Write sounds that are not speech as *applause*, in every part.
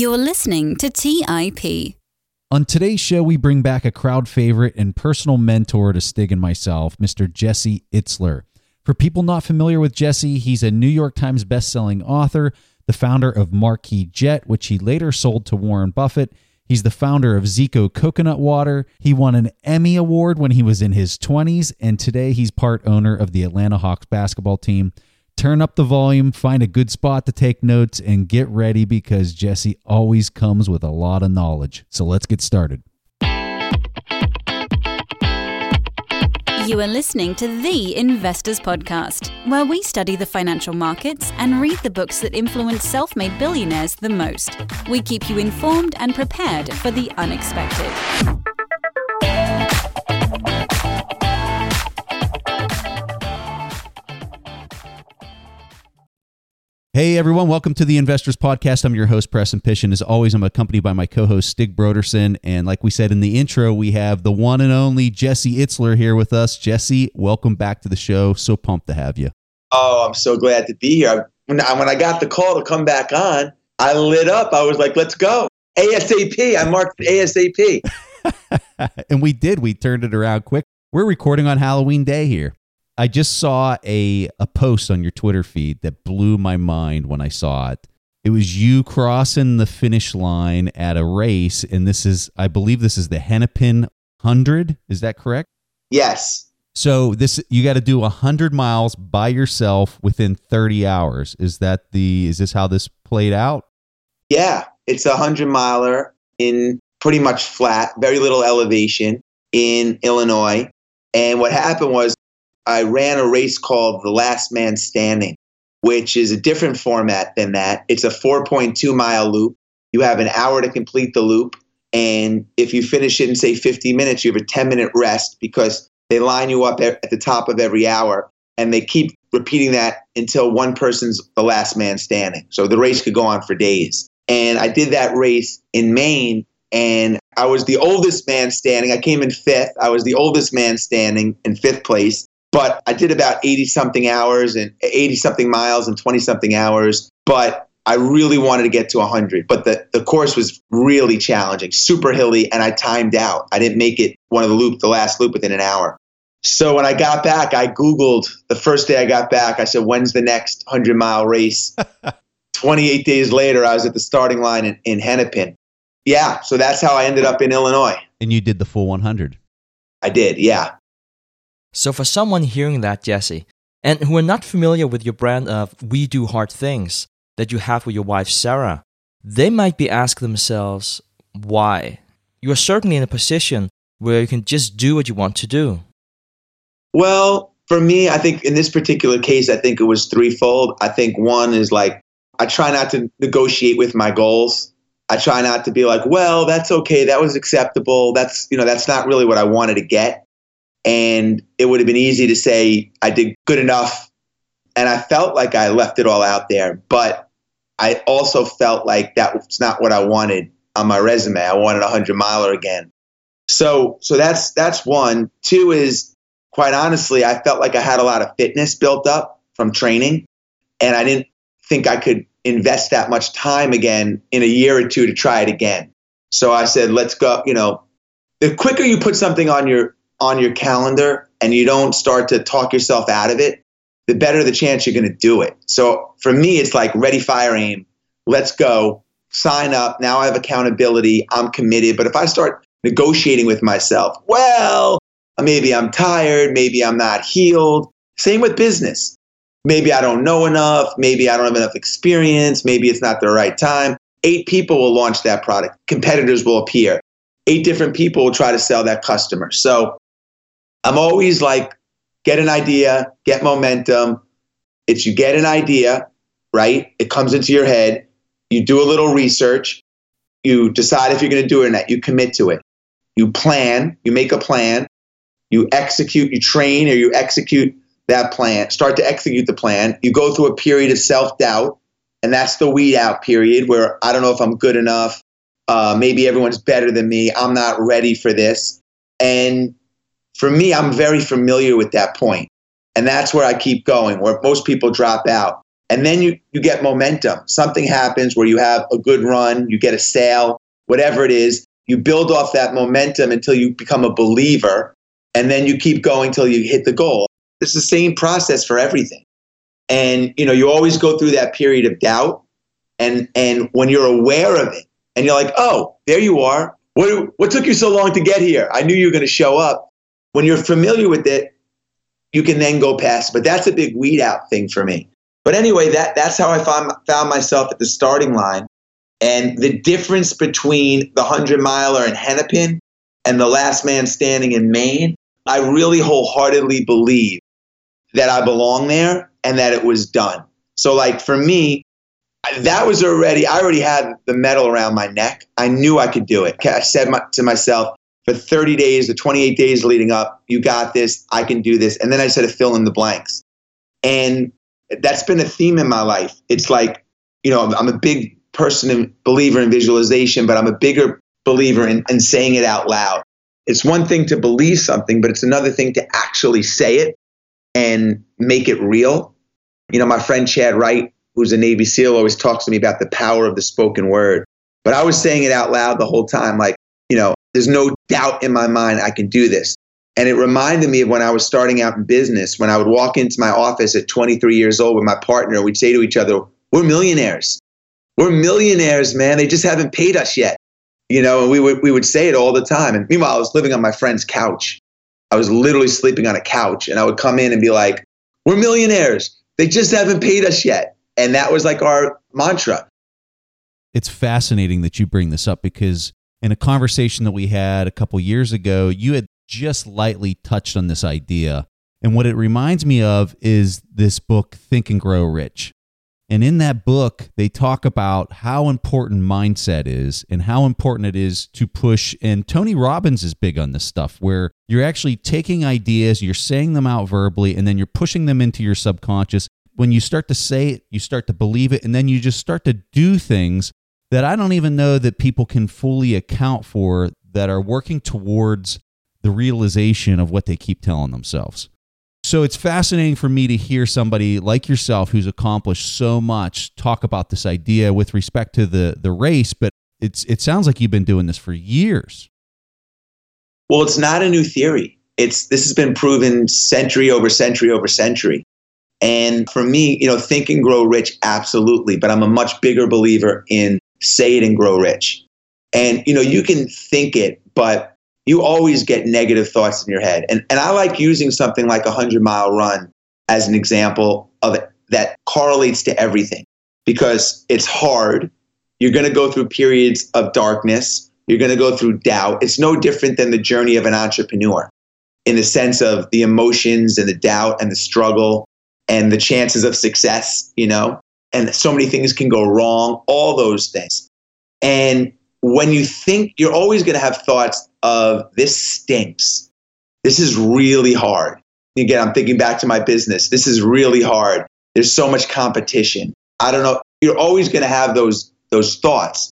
You're listening to TIP. On today's show, we bring back a crowd favorite and personal mentor to Stig and myself, Mr. Jesse Itzler. For people not familiar with Jesse, he's a New York Times bestselling author, the founder of Marquis Jet, which he later sold to Warren Buffett. He's the founder of Zico Coconut Water. He won an Emmy Award when he was in his 20s, and today he's part owner of the Atlanta Hawks basketball team turn up the volume, find a good spot to take notes, and get ready because Jesse always comes with a lot of knowledge. So let's get started. You are listening to The Investors Podcast, where we study the financial markets and read the books that influence self made billionaires the most. We keep you informed and prepared for the unexpected. Hey everyone, welcome to the Investors Podcast. I'm your host, Preston Pysh, and as always, I'm accompanied by my co-host Stig Brodersen. And like we said in the intro, we have the one and only Jesse Itzler here with us. Jesse, welcome back to the show. So pumped to have you. Oh, I'm so glad to be here. When I, when I got the call to come back on, I lit up. I was like, let's go. ASAP. I marked ASAP. *laughs* and we did. We turned it around quick. We're recording on Halloween Day here. I just saw a a post on your Twitter feed that blew my mind when I saw it. It was you crossing the finish line at a race, and this is, I believe, this is the Hennepin Hundred. Is that correct? Yes. So this you got to do hundred miles by yourself within thirty hours. Is that the? Is this how this played out? Yeah, it's a hundred miler in pretty much flat, very little elevation in Illinois. And what happened was I ran a race called The Last Man Standing, which is a different format than that. It's a 4.2 mile loop. You have an hour to complete the loop. And if you finish it in, say, 50 minutes, you have a 10 minute rest because they line you up at the top of every hour and they keep repeating that until one person's the last man standing. So the race could go on for days. And I did that race in Maine and I was the oldest man standing. I came in fifth. I was the oldest man standing in fifth place. But I did about 80 something hours and 80 something miles and 20 something hours. But I really wanted to get to 100. But the, the course was really challenging, super hilly, and I timed out. I didn't make it one of the loop, the last loop within an hour. So when I got back, I Googled the first day I got back. I said, when's the next 100 mile race? *laughs* 28 days later, I was at the starting line in, in Hennepin. Yeah, so that's how I ended up in Illinois. And you did the full 100. I did, yeah. So, for someone hearing that, Jesse, and who are not familiar with your brand of We Do Hard Things that you have with your wife, Sarah, they might be asking themselves, why? You are certainly in a position where you can just do what you want to do. Well, for me, I think in this particular case, I think it was threefold. I think one is like, I try not to negotiate with my goals. I try not to be like, well, that's okay. That was acceptable. That's, you know, that's not really what I wanted to get. And it would have been easy to say I did good enough. And I felt like I left it all out there. But I also felt like that was not what I wanted on my resume. I wanted a hundred miler again. So so that's that's one. Two is quite honestly, I felt like I had a lot of fitness built up from training. And I didn't think I could invest that much time again in a year or two to try it again. So I said, let's go, you know, the quicker you put something on your on your calendar and you don't start to talk yourself out of it, the better the chance you're going to do it. So for me, it's like ready, fire, aim. Let's go. Sign up. Now I have accountability. I'm committed. But if I start negotiating with myself, well, maybe I'm tired. Maybe I'm not healed. Same with business. Maybe I don't know enough. Maybe I don't have enough experience. Maybe it's not the right time. Eight people will launch that product. Competitors will appear. Eight different people will try to sell that customer. So I'm always like, get an idea, get momentum. It's you get an idea, right? It comes into your head. You do a little research. You decide if you're going to do it or not. You commit to it. You plan. You make a plan. You execute. You train or you execute that plan. Start to execute the plan. You go through a period of self doubt. And that's the weed out period where I don't know if I'm good enough. Uh, maybe everyone's better than me. I'm not ready for this. And for me, I'm very familiar with that point. And that's where I keep going, where most people drop out. And then you, you get momentum. Something happens where you have a good run, you get a sale, whatever it is. You build off that momentum until you become a believer. And then you keep going until you hit the goal. It's the same process for everything. And you know, you always go through that period of doubt. And and when you're aware of it and you're like, oh, there you are. What, what took you so long to get here? I knew you were going to show up. When you're familiar with it, you can then go past. But that's a big weed out thing for me. But anyway, that, that's how I found, found myself at the starting line. And the difference between the 100 miler in Hennepin and the last man standing in Maine, I really wholeheartedly believe that I belong there and that it was done. So, like for me, that was already, I already had the medal around my neck. I knew I could do it. I said my, to myself, for 30 days, the 28 days leading up, you got this, I can do this. And then I said to fill in the blanks. And that's been a theme in my life. It's like, you know, I'm a big person and believer in visualization, but I'm a bigger believer in, in saying it out loud. It's one thing to believe something, but it's another thing to actually say it and make it real. You know, my friend Chad Wright, who's a Navy SEAL, always talks to me about the power of the spoken word. But I was saying it out loud the whole time, like, you know, there's no doubt in my mind I can do this. And it reminded me of when I was starting out in business, when I would walk into my office at 23 years old with my partner, we'd say to each other, We're millionaires. We're millionaires, man. They just haven't paid us yet. You know, and we would, we would say it all the time. And meanwhile, I was living on my friend's couch. I was literally sleeping on a couch. And I would come in and be like, We're millionaires. They just haven't paid us yet. And that was like our mantra. It's fascinating that you bring this up because in a conversation that we had a couple years ago, you had just lightly touched on this idea. And what it reminds me of is this book, Think and Grow Rich. And in that book, they talk about how important mindset is and how important it is to push. And Tony Robbins is big on this stuff where you're actually taking ideas, you're saying them out verbally, and then you're pushing them into your subconscious. When you start to say it, you start to believe it, and then you just start to do things that I don't even know that people can fully account for that are working towards the realization of what they keep telling themselves. So it's fascinating for me to hear somebody like yourself who's accomplished so much talk about this idea with respect to the the race, but it's it sounds like you've been doing this for years. Well, it's not a new theory. It's this has been proven century over century over century. And for me, you know, think and grow rich, absolutely. But I'm a much bigger believer in say it and grow rich. And you know, you can think it, but you always get negative thoughts in your head. And and I like using something like a hundred mile run as an example of it that correlates to everything because it's hard. You're going to go through periods of darkness. You're going to go through doubt. It's no different than the journey of an entrepreneur in the sense of the emotions and the doubt and the struggle and the chances of success, you know? And so many things can go wrong, all those things. And when you think, you're always going to have thoughts of this stinks. This is really hard. Again, I'm thinking back to my business. This is really hard. There's so much competition. I don't know. You're always going to have those those thoughts.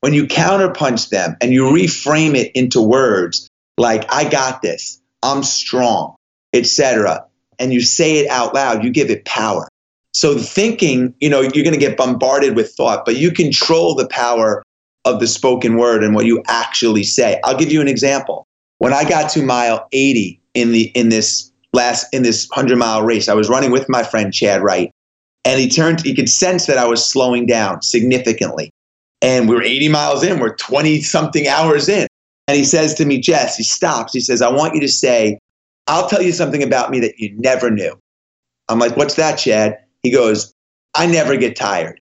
When you counterpunch them and you reframe it into words like I got this, I'm strong, etc., and you say it out loud, you give it power. So thinking, you know, you're going to get bombarded with thought, but you control the power of the spoken word and what you actually say. I'll give you an example. When I got to mile 80 in the in this last in this 100 mile race, I was running with my friend Chad Wright, and he turned he could sense that I was slowing down significantly. And we we're 80 miles in, we're 20 something hours in. And he says to me, Jess, he stops. He says, I want you to say, I'll tell you something about me that you never knew. I'm like, what's that, Chad? He goes, I never get tired.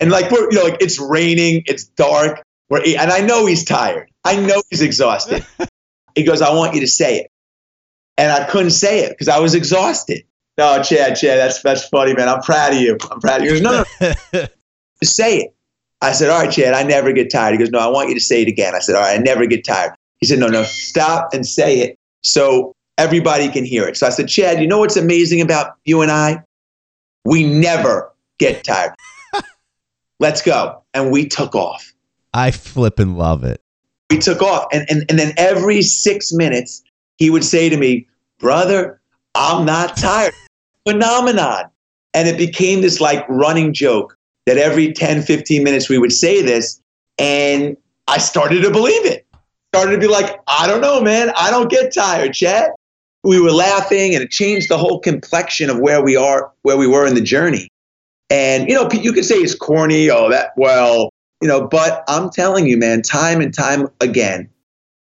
And like we're, you know, like it's raining, it's dark, we're, and I know he's tired. I know he's exhausted. *laughs* he goes, I want you to say it. And I couldn't say it because I was exhausted. No, Chad, Chad, that's that's funny, man. I'm proud of you. I'm proud of you. He goes, no, no. *laughs* say it. I said, all right, Chad, I never get tired. He goes, no, I want you to say it again. I said, all right, I never get tired. He said, no, no, stop and say it so everybody can hear it. So I said, Chad, you know what's amazing about you and I? We never get tired. Let's go. And we took off. I flip and love it. We took off. And, and, and then every six minutes, he would say to me, Brother, I'm not tired. *laughs* Phenomenon. And it became this like running joke that every 10, 15 minutes we would say this. And I started to believe it. Started to be like, I don't know, man. I don't get tired, Chad. We were laughing and it changed the whole complexion of where we are, where we were in the journey. And, you know, you could say it's corny, oh, that, well, you know, but I'm telling you, man, time and time again,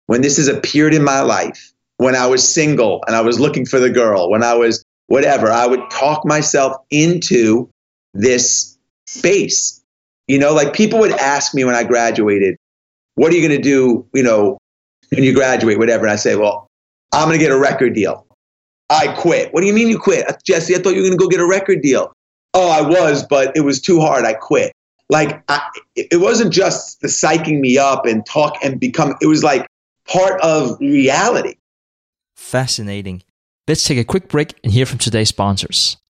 when this has appeared in my life, when I was single and I was looking for the girl, when I was whatever, I would talk myself into this space. You know, like people would ask me when I graduated, what are you going to do, you know, when you graduate, whatever. And I say, well, I'm going to get a record deal. I quit. What do you mean you quit? Jesse, I thought you were going to go get a record deal. Oh, I was, but it was too hard. I quit. Like, I, it wasn't just the psyching me up and talk and become, it was like part of reality. Fascinating. Let's take a quick break and hear from today's sponsors.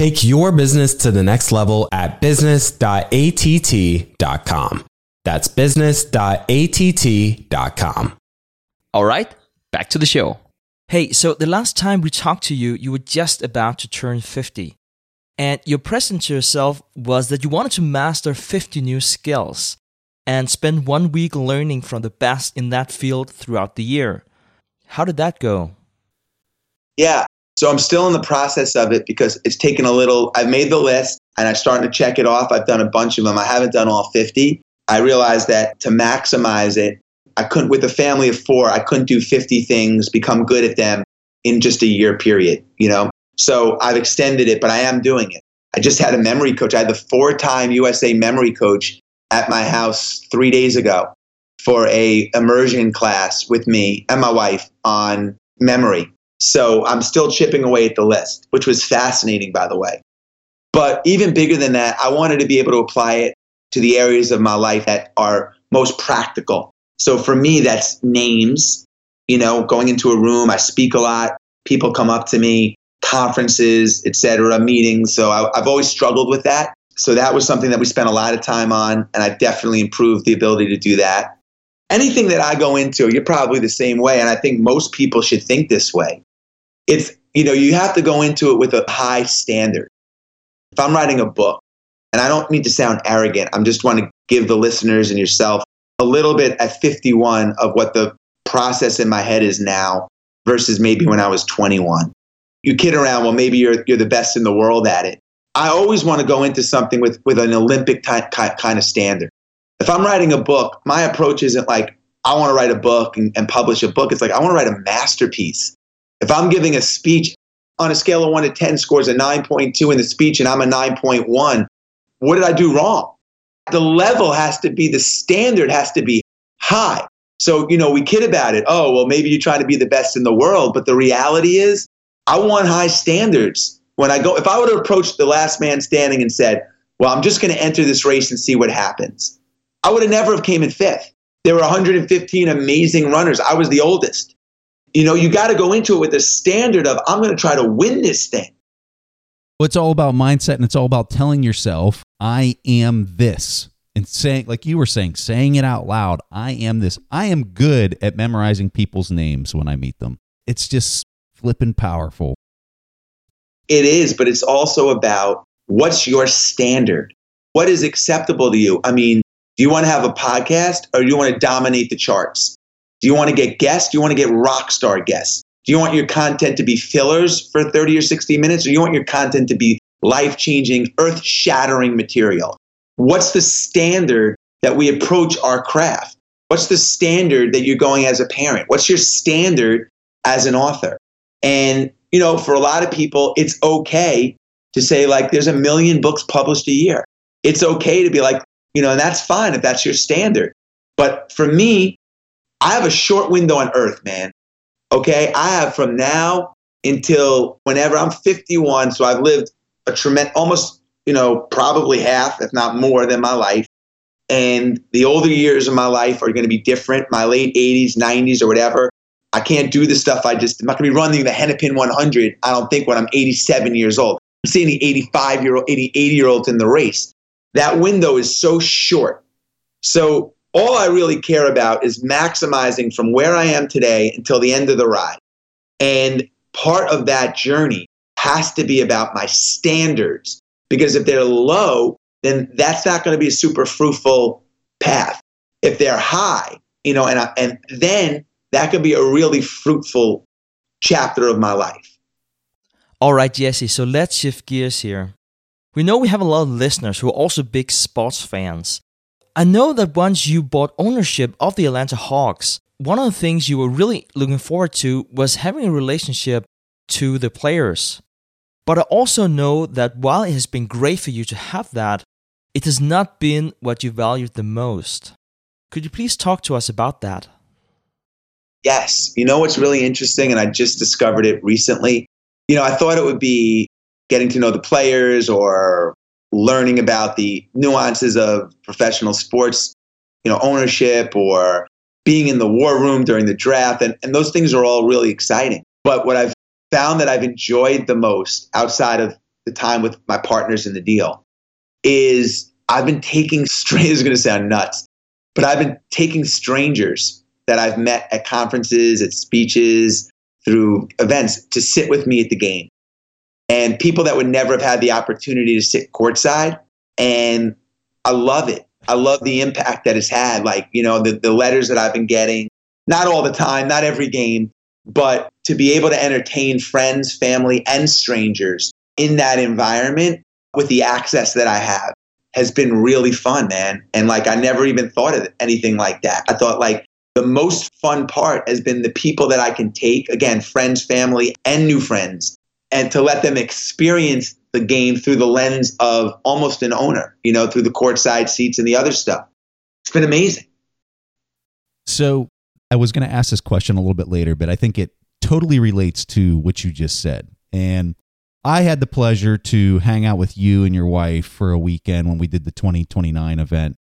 Take your business to the next level at business.att.com. That's business.att.com. All right, back to the show. Hey, so the last time we talked to you, you were just about to turn 50. And your present to yourself was that you wanted to master 50 new skills and spend one week learning from the best in that field throughout the year. How did that go? Yeah, so I'm still in the process of it because it's taken a little. I've made the list and I'm starting to check it off. I've done a bunch of them. I haven't done all 50. I realized that to maximize it, I couldn't, with a family of four, I couldn't do 50 things, become good at them in just a year period, you know? So I've extended it, but I am doing it. I just had a memory coach. I had the four time USA memory coach at my house three days ago for a immersion class with me and my wife on memory. So I'm still chipping away at the list, which was fascinating, by the way. But even bigger than that, I wanted to be able to apply it to the areas of my life that are most practical. So for me, that's names. You know, going into a room, I speak a lot. People come up to me, conferences, etc., meetings. So I, I've always struggled with that. So that was something that we spent a lot of time on, and I definitely improved the ability to do that. Anything that I go into, you're probably the same way, and I think most people should think this way it's you know you have to go into it with a high standard. If i'm writing a book and i don't need to sound arrogant i'm just want to give the listeners and yourself a little bit at 51 of what the process in my head is now versus maybe when i was 21 you kid around well maybe you're, you're the best in the world at it. I always want to go into something with, with an olympic type, kind of standard. If i'm writing a book my approach isn't like i want to write a book and, and publish a book. It's like i want to write a masterpiece if I'm giving a speech on a scale of 1 to 10 scores a 9.2 in the speech and I'm a 9.1, what did I do wrong? the level has to be, the standard has to be high. So, you know, we kid about it. Oh, well, maybe you're trying to be the best in the world. But the reality is, I want high standards. When I go, if I would have approached the last man standing and said, well, I'm just going to enter this race and see what happens, I would have never have came in fifth. There were 115 amazing runners. I was the oldest. You know, you got to go into it with a standard of, I'm going to try to win this thing. Well, it's all about mindset and it's all about telling yourself, I am this. And saying, like you were saying, saying it out loud, I am this. I am good at memorizing people's names when I meet them. It's just flipping powerful. It is, but it's also about what's your standard? What is acceptable to you? I mean, do you want to have a podcast or do you want to dominate the charts? Do you want to get guests? Do you want to get rock star guests? Do you want your content to be fillers for 30 or 60 minutes, or you want your content to be life changing, earth shattering material? What's the standard that we approach our craft? What's the standard that you're going as a parent? What's your standard as an author? And, you know, for a lot of people, it's okay to say, like, there's a million books published a year. It's okay to be like, you know, and that's fine if that's your standard. But for me, I have a short window on earth, man. Okay. I have from now until whenever I'm 51. So I've lived a tremendous, almost, you know, probably half, if not more than my life. And the older years of my life are going to be different. My late 80s, 90s, or whatever. I can't do the stuff I just, I'm not going to be running the Hennepin 100, I don't think, when I'm 87 years old. I'm seeing the 85 year old, 80, 80 year olds in the race. That window is so short. So all I really care about is maximizing from where I am today until the end of the ride. And part of that journey has to be about my standards because if they're low, then that's not going to be a super fruitful path. If they're high, you know, and I, and then that could be a really fruitful chapter of my life. All right, Jesse. So let's shift gears here. We know we have a lot of listeners who are also big sports fans. I know that once you bought ownership of the Atlanta Hawks, one of the things you were really looking forward to was having a relationship to the players. But I also know that while it has been great for you to have that, it has not been what you valued the most. Could you please talk to us about that? Yes. You know what's really interesting, and I just discovered it recently? You know, I thought it would be getting to know the players or learning about the nuances of professional sports, you know, ownership or being in the war room during the draft. And, and those things are all really exciting. But what I've found that I've enjoyed the most outside of the time with my partners in the deal is I've been taking, *laughs* this is going to sound nuts, but I've been taking strangers that I've met at conferences, at speeches, through events to sit with me at the game and people that would never have had the opportunity to sit courtside. And I love it. I love the impact that it's had. Like, you know, the, the letters that I've been getting, not all the time, not every game, but to be able to entertain friends, family, and strangers in that environment with the access that I have has been really fun, man. And like, I never even thought of anything like that. I thought like the most fun part has been the people that I can take, again, friends, family, and new friends and to let them experience the game through the lens of almost an owner, you know, through the courtside seats and the other stuff. It's been amazing. So I was going to ask this question a little bit later, but I think it totally relates to what you just said. And I had the pleasure to hang out with you and your wife for a weekend when we did the 2029 event.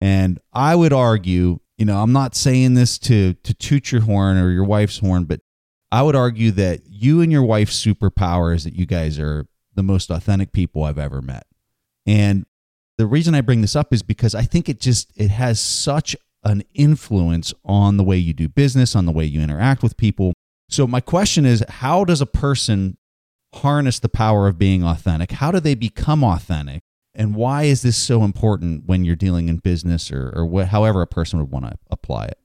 And I would argue, you know, I'm not saying this to to toot your horn or your wife's horn, but I would argue that you and your wife's superpower is that you guys are the most authentic people I've ever met. And the reason I bring this up is because I think it just it has such an influence on the way you do business, on the way you interact with people. So my question is how does a person harness the power of being authentic? How do they become authentic? And why is this so important when you're dealing in business or, or what, however a person would want to apply it?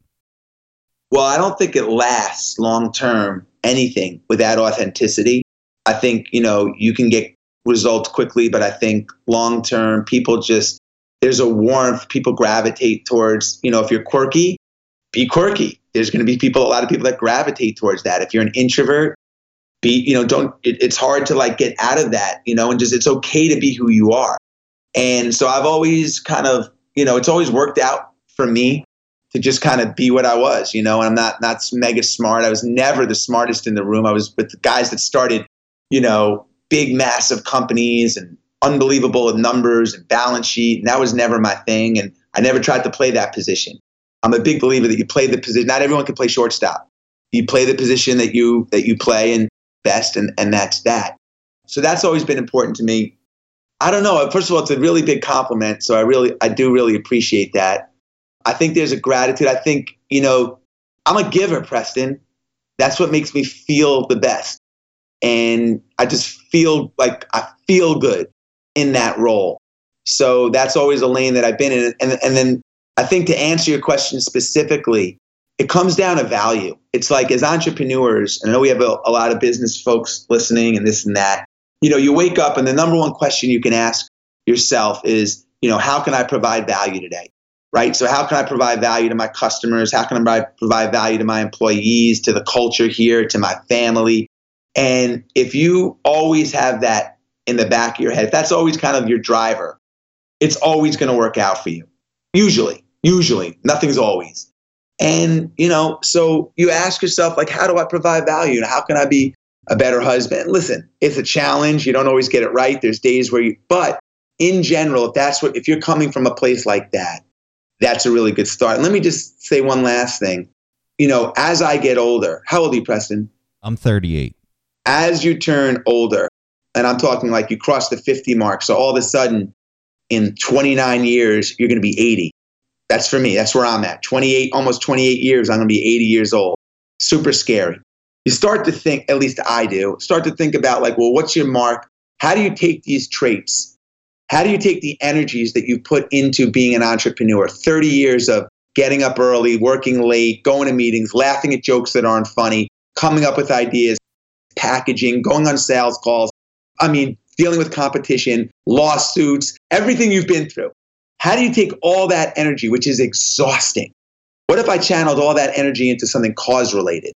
Well, I don't think it lasts long term anything without authenticity. I think, you know, you can get results quickly, but I think long term, people just, there's a warmth, people gravitate towards, you know, if you're quirky, be quirky. There's going to be people, a lot of people that gravitate towards that. If you're an introvert, be, you know, don't, it, it's hard to like get out of that, you know, and just, it's okay to be who you are. And so I've always kind of you know, it's always worked out for me to just kind of be what I was, you know, and I'm not not mega smart. I was never the smartest in the room. I was with the guys that started, you know, big massive companies and unbelievable numbers and balance sheet, and that was never my thing. And I never tried to play that position. I'm a big believer that you play the position. Not everyone can play shortstop. You play the position that you that you play and best, and and that's that. So that's always been important to me. I don't know. First of all, it's a really big compliment. So I really, I do really appreciate that. I think there's a gratitude. I think, you know, I'm a giver, Preston. That's what makes me feel the best. And I just feel like I feel good in that role. So that's always a lane that I've been in. And, and then I think to answer your question specifically, it comes down to value. It's like as entrepreneurs, and I know we have a, a lot of business folks listening and this and that you know, you wake up and the number one question you can ask yourself is, you know, how can I provide value today? Right. So, how can I provide value to my customers? How can I provide value to my employees, to the culture here, to my family? And if you always have that in the back of your head, if that's always kind of your driver, it's always going to work out for you. Usually, usually, nothing's always. And, you know, so you ask yourself, like, how do I provide value? And How can I be a better husband. Listen, it's a challenge. You don't always get it right. There's days where you, but in general, if that's what, if you're coming from a place like that, that's a really good start. And let me just say one last thing. You know, as I get older, how old are you, Preston? I'm 38. As you turn older, and I'm talking like you cross the 50 mark, so all of a sudden in 29 years, you're going to be 80. That's for me. That's where I'm at. 28, almost 28 years, I'm going to be 80 years old. Super scary you start to think, at least I do, start to think about like, well, what's your mark? How do you take these traits? How do you take the energies that you put into being an entrepreneur? 30 years of getting up early, working late, going to meetings, laughing at jokes that aren't funny, coming up with ideas, packaging, going on sales calls. I mean, dealing with competition, lawsuits, everything you've been through. How do you take all that energy, which is exhausting? What if I channeled all that energy into something cause related?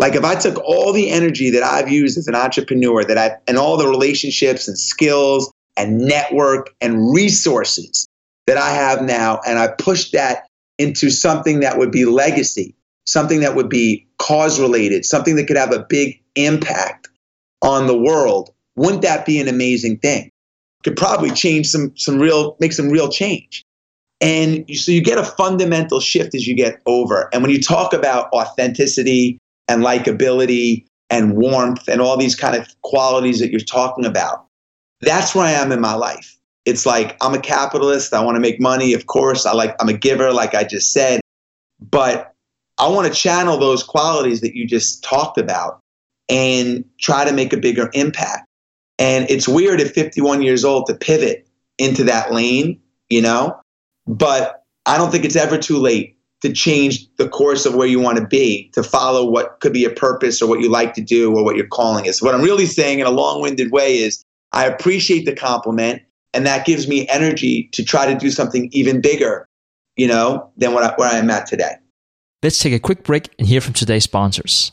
Like if I took all the energy that I've used as an entrepreneur, that I and all the relationships and skills and network and resources that I have now, and I pushed that into something that would be legacy, something that would be cause related, something that could have a big impact on the world, wouldn't that be an amazing thing? Could probably change some some real make some real change. And so you get a fundamental shift as you get over. And when you talk about authenticity and likability and warmth and all these kind of qualities that you're talking about. That's where I am in my life. It's like I'm a capitalist. I want to make money, of course. I like I'm a giver, like I just said. But I want to channel those qualities that you just talked about and try to make a bigger impact. And it's weird at 51 years old to pivot into that lane, you know? But I don't think it's ever too late to change the course of where you want to be, to follow what could be a purpose or what you like to do or what your calling is. What I'm really saying in a long winded way is I appreciate the compliment and that gives me energy to try to do something even bigger, you know, than what I, where I am at today. Let's take a quick break and hear from today's sponsors.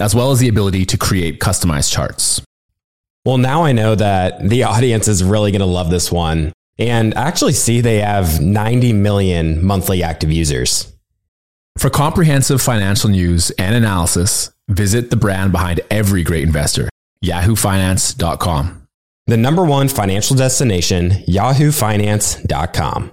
as well as the ability to create customized charts. Well, now I know that the audience is really going to love this one. And I actually, see they have 90 million monthly active users. For comprehensive financial news and analysis, visit the brand behind every great investor, yahoofinance.com. The number one financial destination, yahoofinance.com.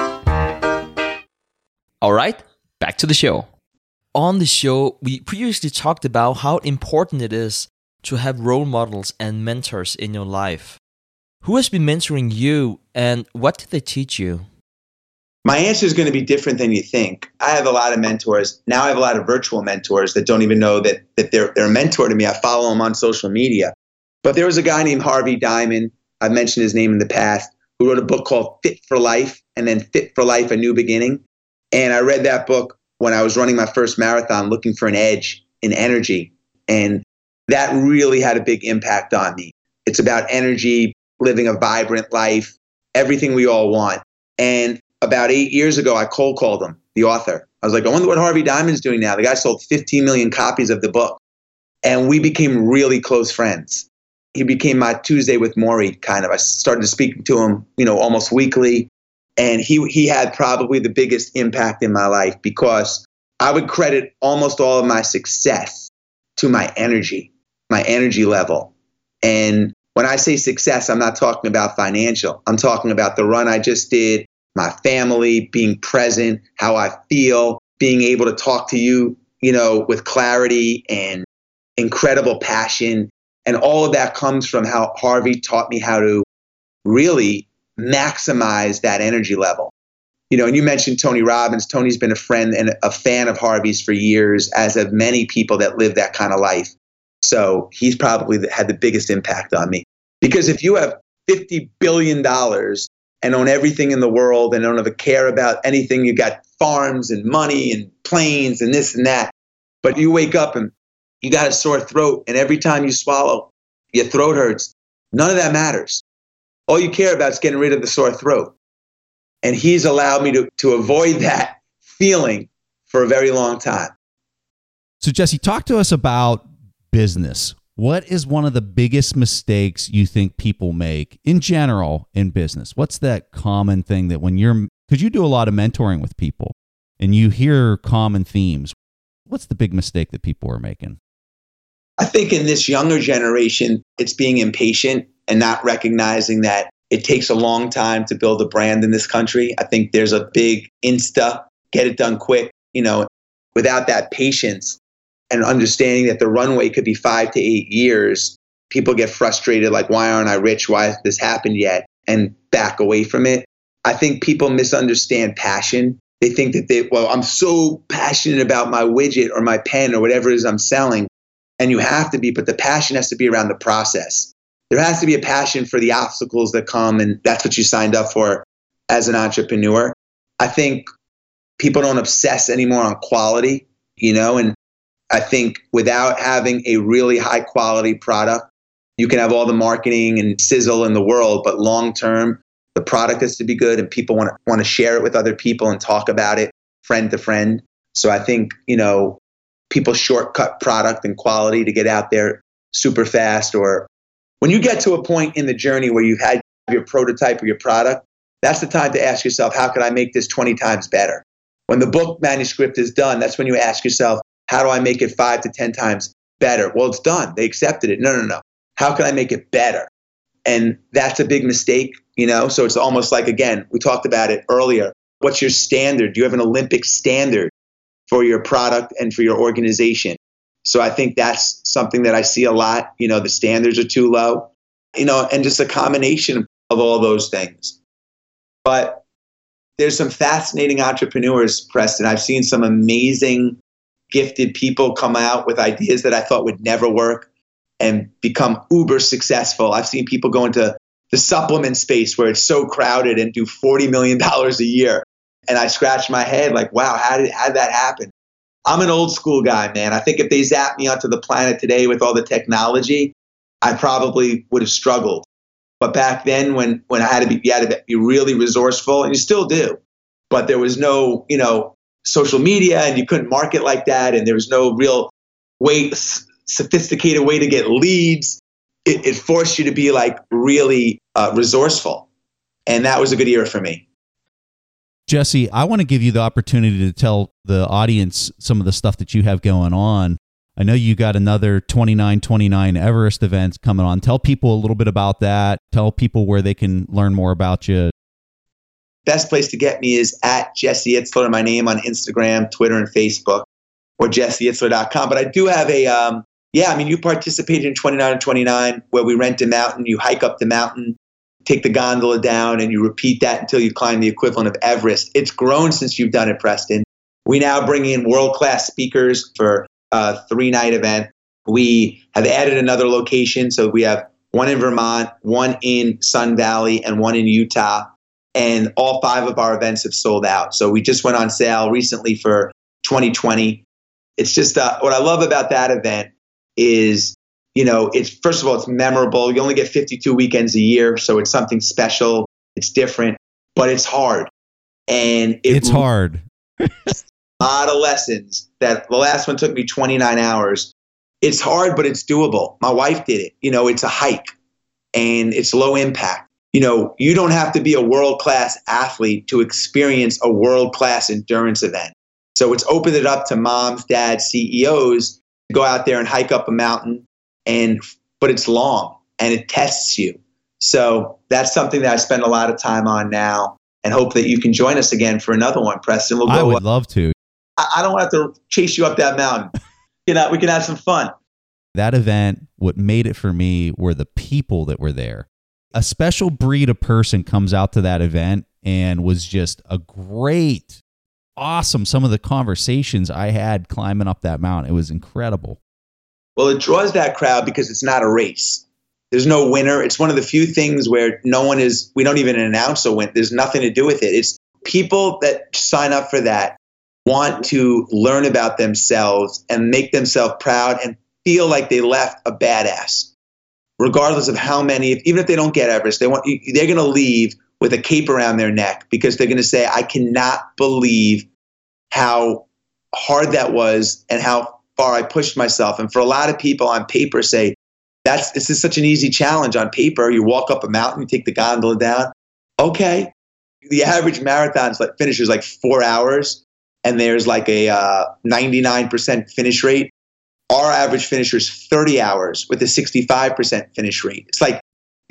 All right, back to the show. On the show, we previously talked about how important it is to have role models and mentors in your life. Who has been mentoring you and what did they teach you? My answer is going to be different than you think. I have a lot of mentors. Now I have a lot of virtual mentors that don't even know that, that they're, they're a mentor to me. I follow them on social media. But there was a guy named Harvey Diamond. I've mentioned his name in the past, who wrote a book called Fit for Life and then Fit for Life, A New Beginning. And I read that book when I was running my first marathon looking for an edge in energy. And that really had a big impact on me. It's about energy, living a vibrant life, everything we all want. And about eight years ago, I cold called him, the author. I was like, I wonder what Harvey Diamond's doing now. The guy sold 15 million copies of the book. And we became really close friends. He became my Tuesday with Morrie kind of. I started speaking to him, you know, almost weekly. And he, he had probably the biggest impact in my life because I would credit almost all of my success to my energy my energy level. And when I say success, I'm not talking about financial. I'm talking about the run I just did, my family, being present, how I feel, being able to talk to you, you know, with clarity and incredible passion. And all of that comes from how Harvey taught me how to really maximize that energy level. You know, and you mentioned Tony Robbins. Tony's been a friend and a fan of Harvey's for years, as have many people that live that kind of life. So he's probably had the biggest impact on me. Because if you have $50 billion and own everything in the world and don't ever care about anything, you've got farms and money and planes and this and that, but you wake up and you got a sore throat and every time you swallow, your throat hurts. None of that matters. All you care about is getting rid of the sore throat. And he's allowed me to, to avoid that feeling for a very long time. So, Jesse, talk to us about business, what is one of the biggest mistakes you think people make in general in business? What's that common thing that when you're, because you do a lot of mentoring with people and you hear common themes, what's the big mistake that people are making? I think in this younger generation, it's being impatient and not recognizing that it takes a long time to build a brand in this country. I think there's a big insta, get it done quick. You know, without that patience, and understanding that the runway could be five to eight years, people get frustrated like, why aren't I rich? Why has this happened yet? And back away from it. I think people misunderstand passion. They think that they, well, I'm so passionate about my widget or my pen or whatever it is I'm selling. And you have to be, but the passion has to be around the process. There has to be a passion for the obstacles that come, and that's what you signed up for as an entrepreneur. I think people don't obsess anymore on quality, you know, and I think without having a really high quality product, you can have all the marketing and sizzle in the world, but long term, the product has to be good and people want to want to share it with other people and talk about it friend to friend. So I think, you know, people shortcut product and quality to get out there super fast or when you get to a point in the journey where you've had your prototype or your product, that's the time to ask yourself, how can I make this 20 times better? When the book manuscript is done, that's when you ask yourself, how do I make it five to 10 times better? Well, it's done. They accepted it. No, no, no. How can I make it better? And that's a big mistake, you know? So it's almost like, again, we talked about it earlier. What's your standard? Do you have an Olympic standard for your product and for your organization? So I think that's something that I see a lot. You know, the standards are too low, you know, and just a combination of all those things. But there's some fascinating entrepreneurs, Preston. I've seen some amazing, gifted people come out with ideas that I thought would never work and become uber successful. I've seen people go into the supplement space where it's so crowded and do $40 million a year. And I scratch my head like, wow, how did, how did that happen? I'm an old school guy, man. I think if they zapped me onto the planet today with all the technology, I probably would have struggled. But back then, when when I had to be, you had to be really resourceful, and you still do, but there was no, you know, social media, and you couldn't market like that, and there was no real way, sophisticated way to get leads. It, it forced you to be like really uh, resourceful, and that was a good era for me. Jesse, I want to give you the opportunity to tell the audience some of the stuff that you have going on. I know you got another 2929 Everest events coming on. Tell people a little bit about that. Tell people where they can learn more about you. Best place to get me is at Jesse Itzler, my name on Instagram, Twitter, and Facebook, or jesseitzler.com. But I do have a, um, yeah, I mean, you participated in 29 and 29 where we rent a mountain, you hike up the mountain, take the gondola down, and you repeat that until you climb the equivalent of Everest. It's grown since you've done it, Preston. We now bring in world class speakers for a three night event. We have added another location. So we have one in Vermont, one in Sun Valley, and one in Utah. And all five of our events have sold out. So we just went on sale recently for 2020. It's just uh, what I love about that event is, you know, it's first of all, it's memorable. You only get 52 weekends a year. So it's something special. It's different, but it's hard. And it, it's hard. *laughs* A lot of lessons that the last one took me 29 hours. It's hard, but it's doable. My wife did it. You know, it's a hike and it's low impact. You know, you don't have to be a world class athlete to experience a world class endurance event. So it's opened it up to moms, dads, CEOs to go out there and hike up a mountain and but it's long and it tests you. So that's something that I spend a lot of time on now and hope that you can join us again for another one, Preston. We'll go I would love to. I, I don't have to chase you up that mountain. *laughs* you know, we can have some fun. That event, what made it for me were the people that were there. A special breed of person comes out to that event and was just a great, awesome. Some of the conversations I had climbing up that mountain, it was incredible. Well, it draws that crowd because it's not a race. There's no winner. It's one of the few things where no one is, we don't even announce a win. There's nothing to do with it. It's people that sign up for that want to learn about themselves and make themselves proud and feel like they left a badass. Regardless of how many, even if they don't get Everest, they want they're going to leave with a cape around their neck because they're going to say, "I cannot believe how hard that was and how far I pushed myself." And for a lot of people on paper, say, "That's this is such an easy challenge on paper. You walk up a mountain, you take the gondola down. Okay, the average marathon's like finishes like four hours and there's like a uh, 99% finish rate. Our average finisher is 30 hours with a 65% finish rate. It's like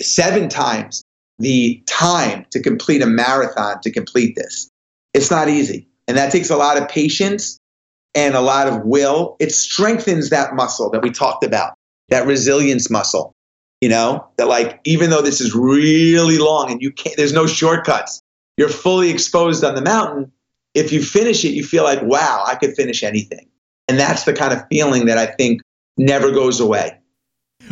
seven times the time to complete a marathon to complete this. It's not easy. And that takes a lot of patience and a lot of will. It strengthens that muscle that we talked about, that resilience muscle. You know, that like, even though this is really long and you can't, there's no shortcuts, you're fully exposed on the mountain if you finish it, you feel like, wow, I could finish anything. And that's the kind of feeling that I think never goes away.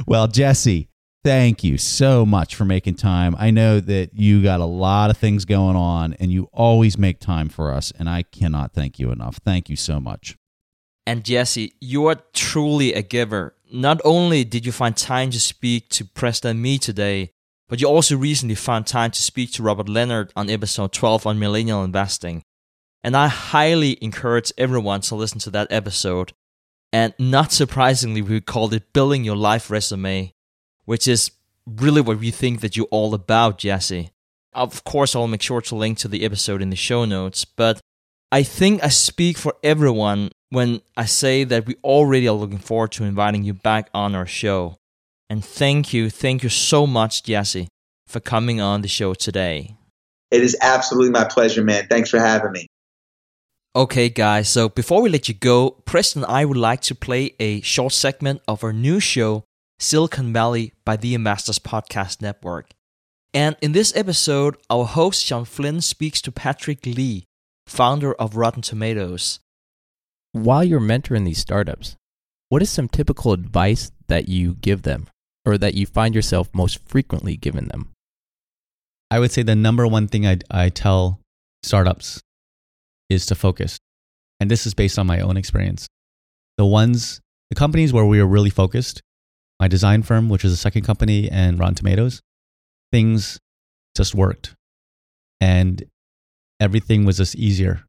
Well, Jesse, thank you so much for making time. I know that you got a lot of things going on and you always make time for us. And I cannot thank you enough. Thank you so much. And Jesse, you are truly a giver. Not only did you find time to speak to Preston and me today, but you also recently found time to speak to Robert Leonard on episode 12 on millennial investing. And I highly encourage everyone to listen to that episode. And not surprisingly, we called it Building Your Life Resume, which is really what we think that you're all about, Jesse. Of course, I'll make sure to link to the episode in the show notes, but I think I speak for everyone when I say that we already are looking forward to inviting you back on our show. And thank you, thank you so much, Jesse, for coming on the show today. It is absolutely my pleasure, man. Thanks for having me. Okay, guys, so before we let you go, Preston and I would like to play a short segment of our new show, Silicon Valley by the Investors Podcast Network. And in this episode, our host Sean Flynn speaks to Patrick Lee, founder of Rotten Tomatoes. While you're mentoring these startups, what is some typical advice that you give them or that you find yourself most frequently giving them? I would say the number one thing I, I tell startups is to focus. And this is based on my own experience. The ones, the companies where we are really focused, my design firm, which is a second company, and Rotten Tomatoes, things just worked. And everything was just easier.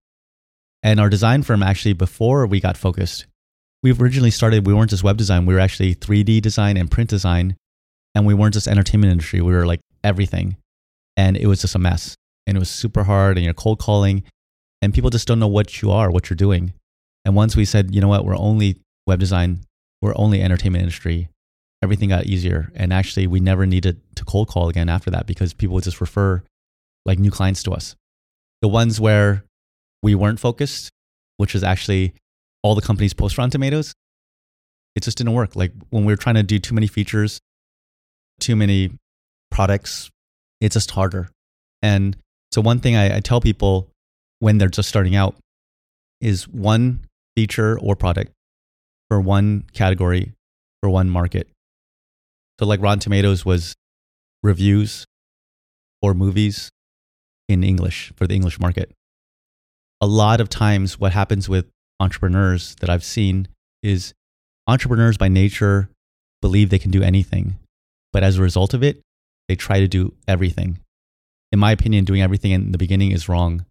And our design firm, actually, before we got focused, we originally started, we weren't just web design, we were actually 3D design and print design. And we weren't just entertainment industry, we were like everything. And it was just a mess. And it was super hard, and you're cold calling, and people just don't know what you are, what you're doing. And once we said, you know what, we're only web design, we're only entertainment industry, everything got easier. And actually, we never needed to cold call again after that because people would just refer like new clients to us. The ones where we weren't focused, which is actually all the companies post Rotten Tomatoes, it just didn't work. Like when we were trying to do too many features, too many products, it's just harder. And so, one thing I, I tell people when they're just starting out is one feature or product for one category for one market. So, like Rotten Tomatoes was reviews or movies in English for the English market. A lot of times, what happens with entrepreneurs that I've seen is entrepreneurs by nature believe they can do anything. But as a result of it, they try to do everything. In my opinion, doing everything in the beginning is wrong.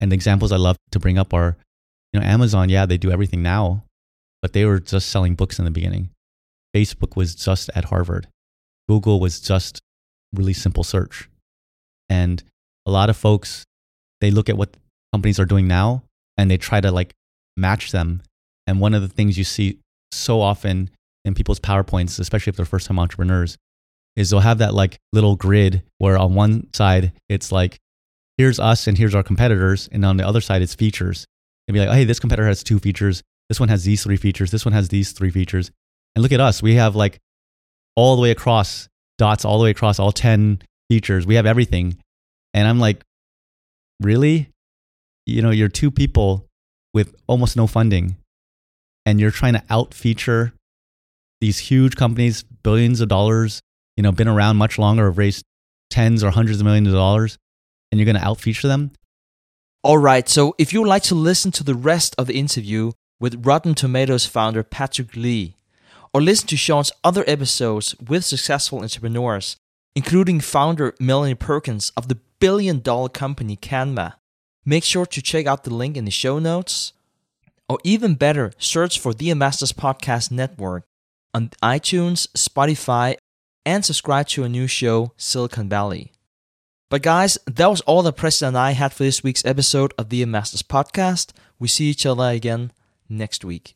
And the examples I love to bring up are, you know, Amazon, yeah, they do everything now, but they were just selling books in the beginning. Facebook was just at Harvard. Google was just really simple search. And a lot of folks, they look at what companies are doing now and they try to like match them. And one of the things you see so often in people's PowerPoints, especially if they're first time entrepreneurs, is they'll have that like little grid where on one side it's like, here's us and here's our competitors. And on the other side, it's features. And be like, hey, this competitor has two features. This one has these three features. This one has these three features. And look at us. We have like all the way across dots, all the way across all 10 features. We have everything. And I'm like, really? You know, you're two people with almost no funding and you're trying to out feature these huge companies, billions of dollars, you know, been around much longer, have raised tens or hundreds of millions of dollars, and you're going to out feature them. All right, so if you would like to listen to the rest of the interview with Rotten Tomatoes founder Patrick Lee, or listen to Sean's other episodes with successful entrepreneurs, including founder Melanie Perkins of the billion dollar company Canva, make sure to check out the link in the show notes. Or even better, search for the Investors Podcast Network on iTunes, Spotify, and subscribe to a new show, Silicon Valley. But guys, that was all that Preston and I had for this week's episode of the Masters Podcast. We see each other again next week.